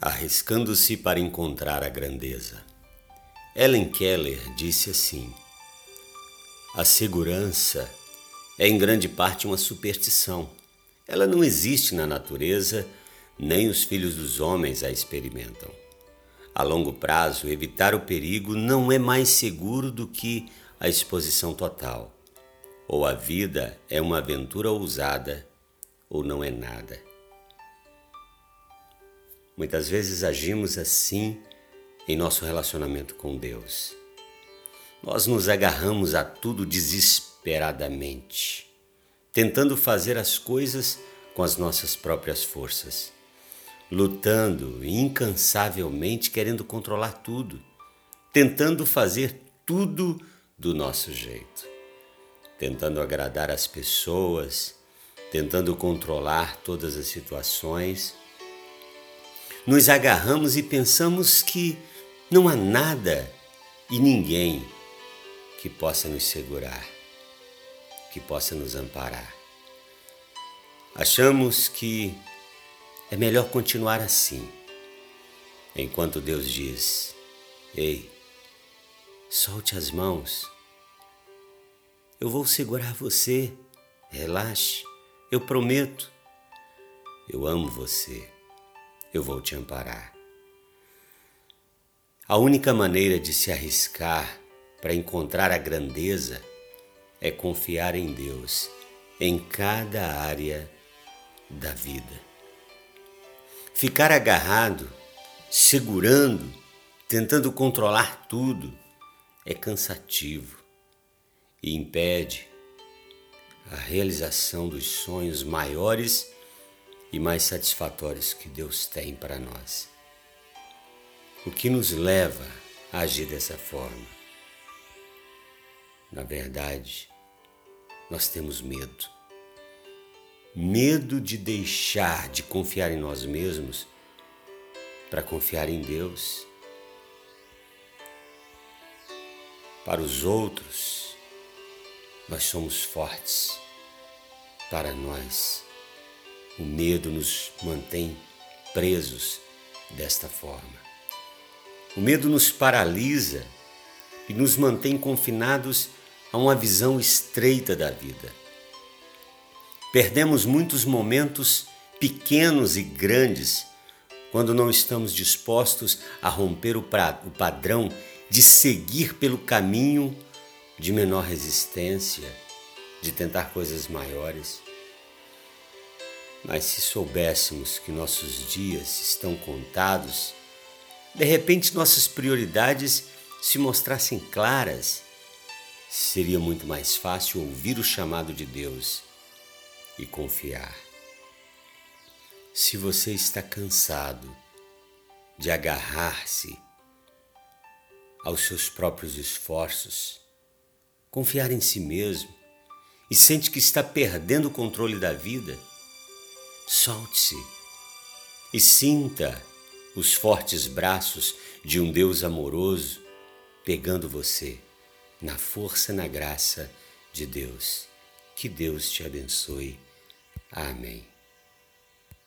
arriscando-se para encontrar a grandeza. Ellen Keller disse assim: A segurança é em grande parte uma superstição. Ela não existe na natureza, nem os filhos dos homens a experimentam. A longo prazo, evitar o perigo não é mais seguro do que a exposição total. Ou a vida é uma aventura ousada, ou não é nada. Muitas vezes agimos assim em nosso relacionamento com Deus. Nós nos agarramos a tudo desesperadamente, tentando fazer as coisas com as nossas próprias forças, lutando incansavelmente querendo controlar tudo, tentando fazer tudo do nosso jeito, tentando agradar as pessoas, tentando controlar todas as situações nos agarramos e pensamos que não há nada e ninguém que possa nos segurar, que possa nos amparar. Achamos que é melhor continuar assim, enquanto Deus diz: Ei, solte as mãos, eu vou segurar você, relaxe, eu prometo, eu amo você eu vou te amparar. A única maneira de se arriscar para encontrar a grandeza é confiar em Deus em cada área da vida. Ficar agarrado, segurando, tentando controlar tudo é cansativo e impede a realização dos sonhos maiores e mais satisfatórios que Deus tem para nós. O que nos leva a agir dessa forma? Na verdade, nós temos medo. Medo de deixar de confiar em nós mesmos para confiar em Deus. Para os outros, nós somos fortes. Para nós, o medo nos mantém presos desta forma. O medo nos paralisa e nos mantém confinados a uma visão estreita da vida. Perdemos muitos momentos pequenos e grandes quando não estamos dispostos a romper o, padrão de seguir pelo caminho de menor resistência, de tentar coisas maiores. Mas se soubéssemos que nossos dias estão contados, de repente nossas prioridades se mostrassem claras, seria muito mais fácil ouvir o chamado de Deus e confiar. Se você está cansado de agarrar-se aos seus próprios esforços, confiar em si mesmo e sente que está perdendo o controle da vida, Solte-se e sinta os fortes braços de um Deus amoroso pegando você na força e na graça de Deus. Que Deus te abençoe. Amém.